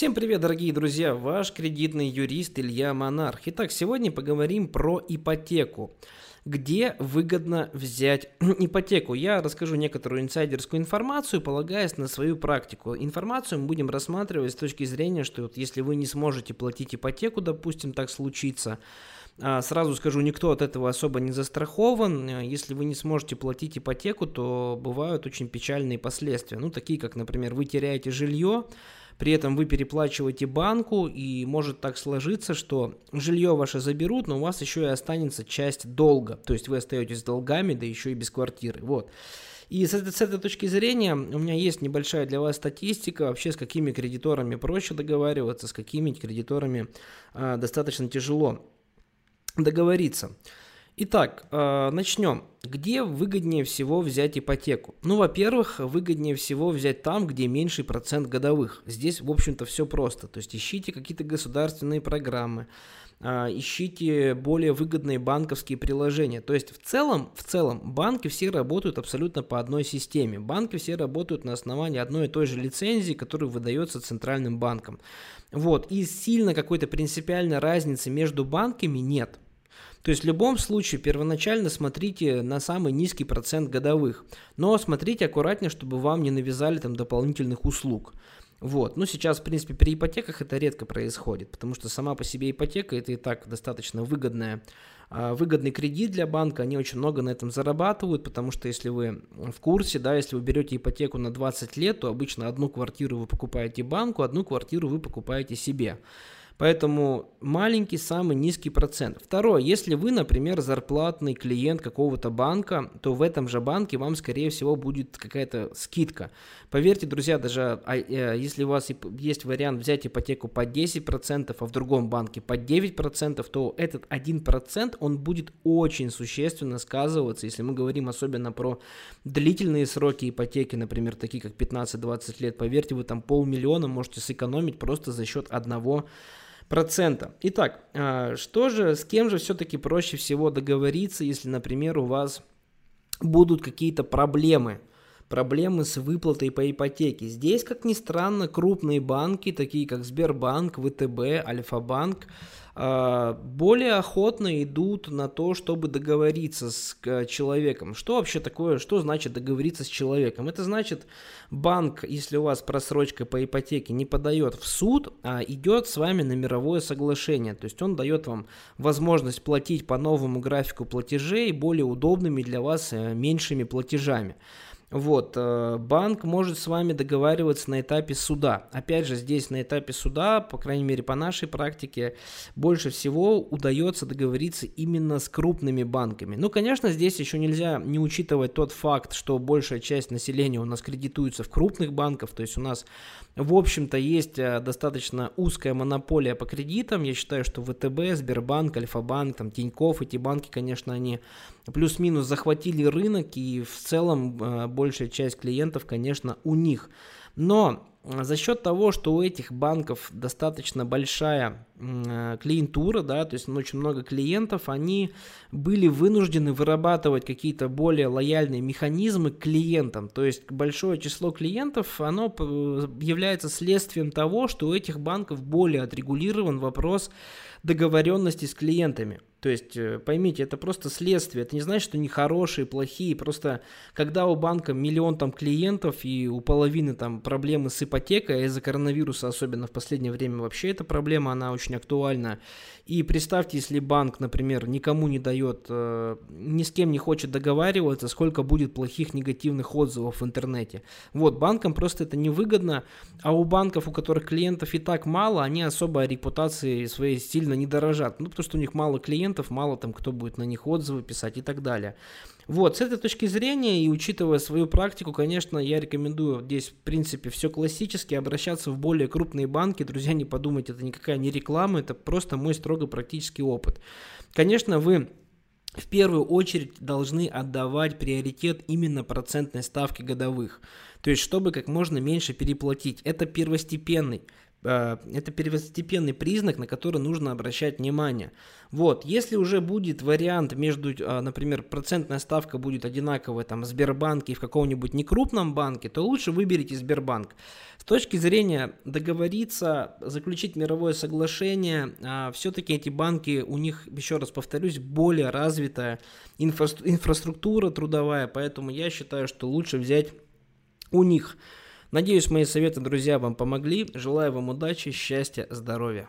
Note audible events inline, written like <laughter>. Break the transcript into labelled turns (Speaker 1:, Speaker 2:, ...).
Speaker 1: Всем привет, дорогие друзья! Ваш кредитный юрист Илья Монарх. Итак, сегодня поговорим про ипотеку. Где выгодно взять <clears throat> ипотеку? Я расскажу некоторую инсайдерскую информацию, полагаясь на свою практику. Информацию мы будем рассматривать с точки зрения, что вот если вы не сможете платить ипотеку, допустим, так случится, а, Сразу скажу, никто от этого особо не застрахован. Если вы не сможете платить ипотеку, то бывают очень печальные последствия. Ну, такие как, например, вы теряете жилье, при этом вы переплачиваете банку, и может так сложиться, что жилье ваше заберут, но у вас еще и останется часть долга. То есть вы остаетесь с долгами, да еще и без квартиры. Вот. И с этой, с этой точки зрения у меня есть небольшая для вас статистика, вообще с какими кредиторами проще договариваться, с какими кредиторами э, достаточно тяжело договориться. Итак, э, начнем. Где выгоднее всего взять ипотеку? Ну, во-первых, выгоднее всего взять там, где меньший процент годовых. Здесь, в общем-то, все просто. То есть ищите какие-то государственные программы, э, ищите более выгодные банковские приложения. То есть в целом, в целом банки все работают абсолютно по одной системе. Банки все работают на основании одной и той же лицензии, которая выдается центральным банком. Вот, и сильно какой-то принципиальной разницы между банками нет. То есть в любом случае первоначально смотрите на самый низкий процент годовых, но смотрите аккуратнее, чтобы вам не навязали там дополнительных услуг. Вот. Ну, сейчас, в принципе, при ипотеках это редко происходит, потому что сама по себе ипотека это и так достаточно выгодная, а, выгодный кредит для банка, они очень много на этом зарабатывают, потому что если вы в курсе, да, если вы берете ипотеку на 20 лет, то обычно одну квартиру вы покупаете банку, одну квартиру вы покупаете себе. Поэтому маленький, самый низкий процент. Второе, если вы, например, зарплатный клиент какого-то банка, то в этом же банке вам, скорее всего, будет какая-то скидка. Поверьте, друзья, даже а, э, если у вас есть вариант взять ипотеку по 10%, а в другом банке по 9%, то этот 1% он будет очень существенно сказываться, если мы говорим особенно про длительные сроки ипотеки, например, такие как 15-20 лет. Поверьте, вы там полмиллиона можете сэкономить просто за счет одного процента. Итак, а, что же, с кем же все-таки проще всего договориться, если, например, у вас будут какие-то проблемы, проблемы с выплатой по ипотеке. Здесь, как ни странно, крупные банки, такие как Сбербанк, ВТБ, Альфа-банк, а, более охотно идут на то, чтобы договориться с человеком. Что вообще такое, что значит договориться с человеком? Это значит, банк, если у вас просрочка по ипотеке не подает в суд, а идет с вами на мировое соглашение. То есть он дает вам возможность платить по новому графику платежей более удобными для вас э, меньшими платежами. Вот, э, банк может с вами договариваться на этапе суда. Опять же, здесь на этапе суда, по крайней мере по нашей практике, больше всего удается договориться именно с крупными банками. Ну, конечно, здесь еще нельзя не учитывать тот факт, что большая часть населения у нас кредитуется в крупных банках, то есть у нас, в общем-то, есть э, достаточно узкая монополия по кредитам. Я считаю, что ВТБ, Сбербанк, Альфа-банк, там, Тинькофф, эти банки, конечно, они плюс-минус захватили рынок, и в целом э, большая часть клиентов, конечно, у них. Но за счет того, что у этих банков достаточно большая э, клиентура, да, то есть очень много клиентов, они были вынуждены вырабатывать какие-то более лояльные механизмы к клиентам. То есть большое число клиентов, оно является следствием того, что у этих банков более отрегулирован вопрос договоренности с клиентами. То есть, э, поймите, это просто следствие. Это не значит, что они хорошие, плохие. Просто когда у банка миллион там клиентов и у половины там проблемы с ипотекой, а из-за коронавируса, особенно в последнее время, вообще эта проблема, она очень актуальна. И представьте, если банк, например, никому не дает, э, ни с кем не хочет договариваться, сколько будет плохих негативных отзывов в интернете. Вот, банкам просто это невыгодно, а у банков, у которых клиентов и так мало, они особо репутацией своей сильно не дорожат. Ну, потому что у них мало клиентов, мало там кто будет на них отзывы писать и так далее. Вот, с этой точки зрения и учитывая свою практику, конечно, я рекомендую здесь, в принципе, все классически, обращаться в более крупные банки. Друзья, не подумайте, это никакая не реклама, это просто мой строго практический опыт. Конечно, вы в первую очередь должны отдавать приоритет именно процентной ставке годовых. То есть, чтобы как можно меньше переплатить. Это первостепенный это первостепенный признак, на который нужно обращать внимание. Вот, если уже будет вариант между, э, например, процентная ставка будет одинаковая там в Сбербанке и в каком-нибудь некрупном банке, то лучше выберите Сбербанк. С точки зрения договориться, заключить мировое соглашение, э, все-таки эти банки, у них, еще раз повторюсь, более развитая инфра инфраструктура трудовая, поэтому я считаю, что лучше взять у них Надеюсь, мои советы, друзья, вам помогли. Желаю вам удачи, счастья, здоровья.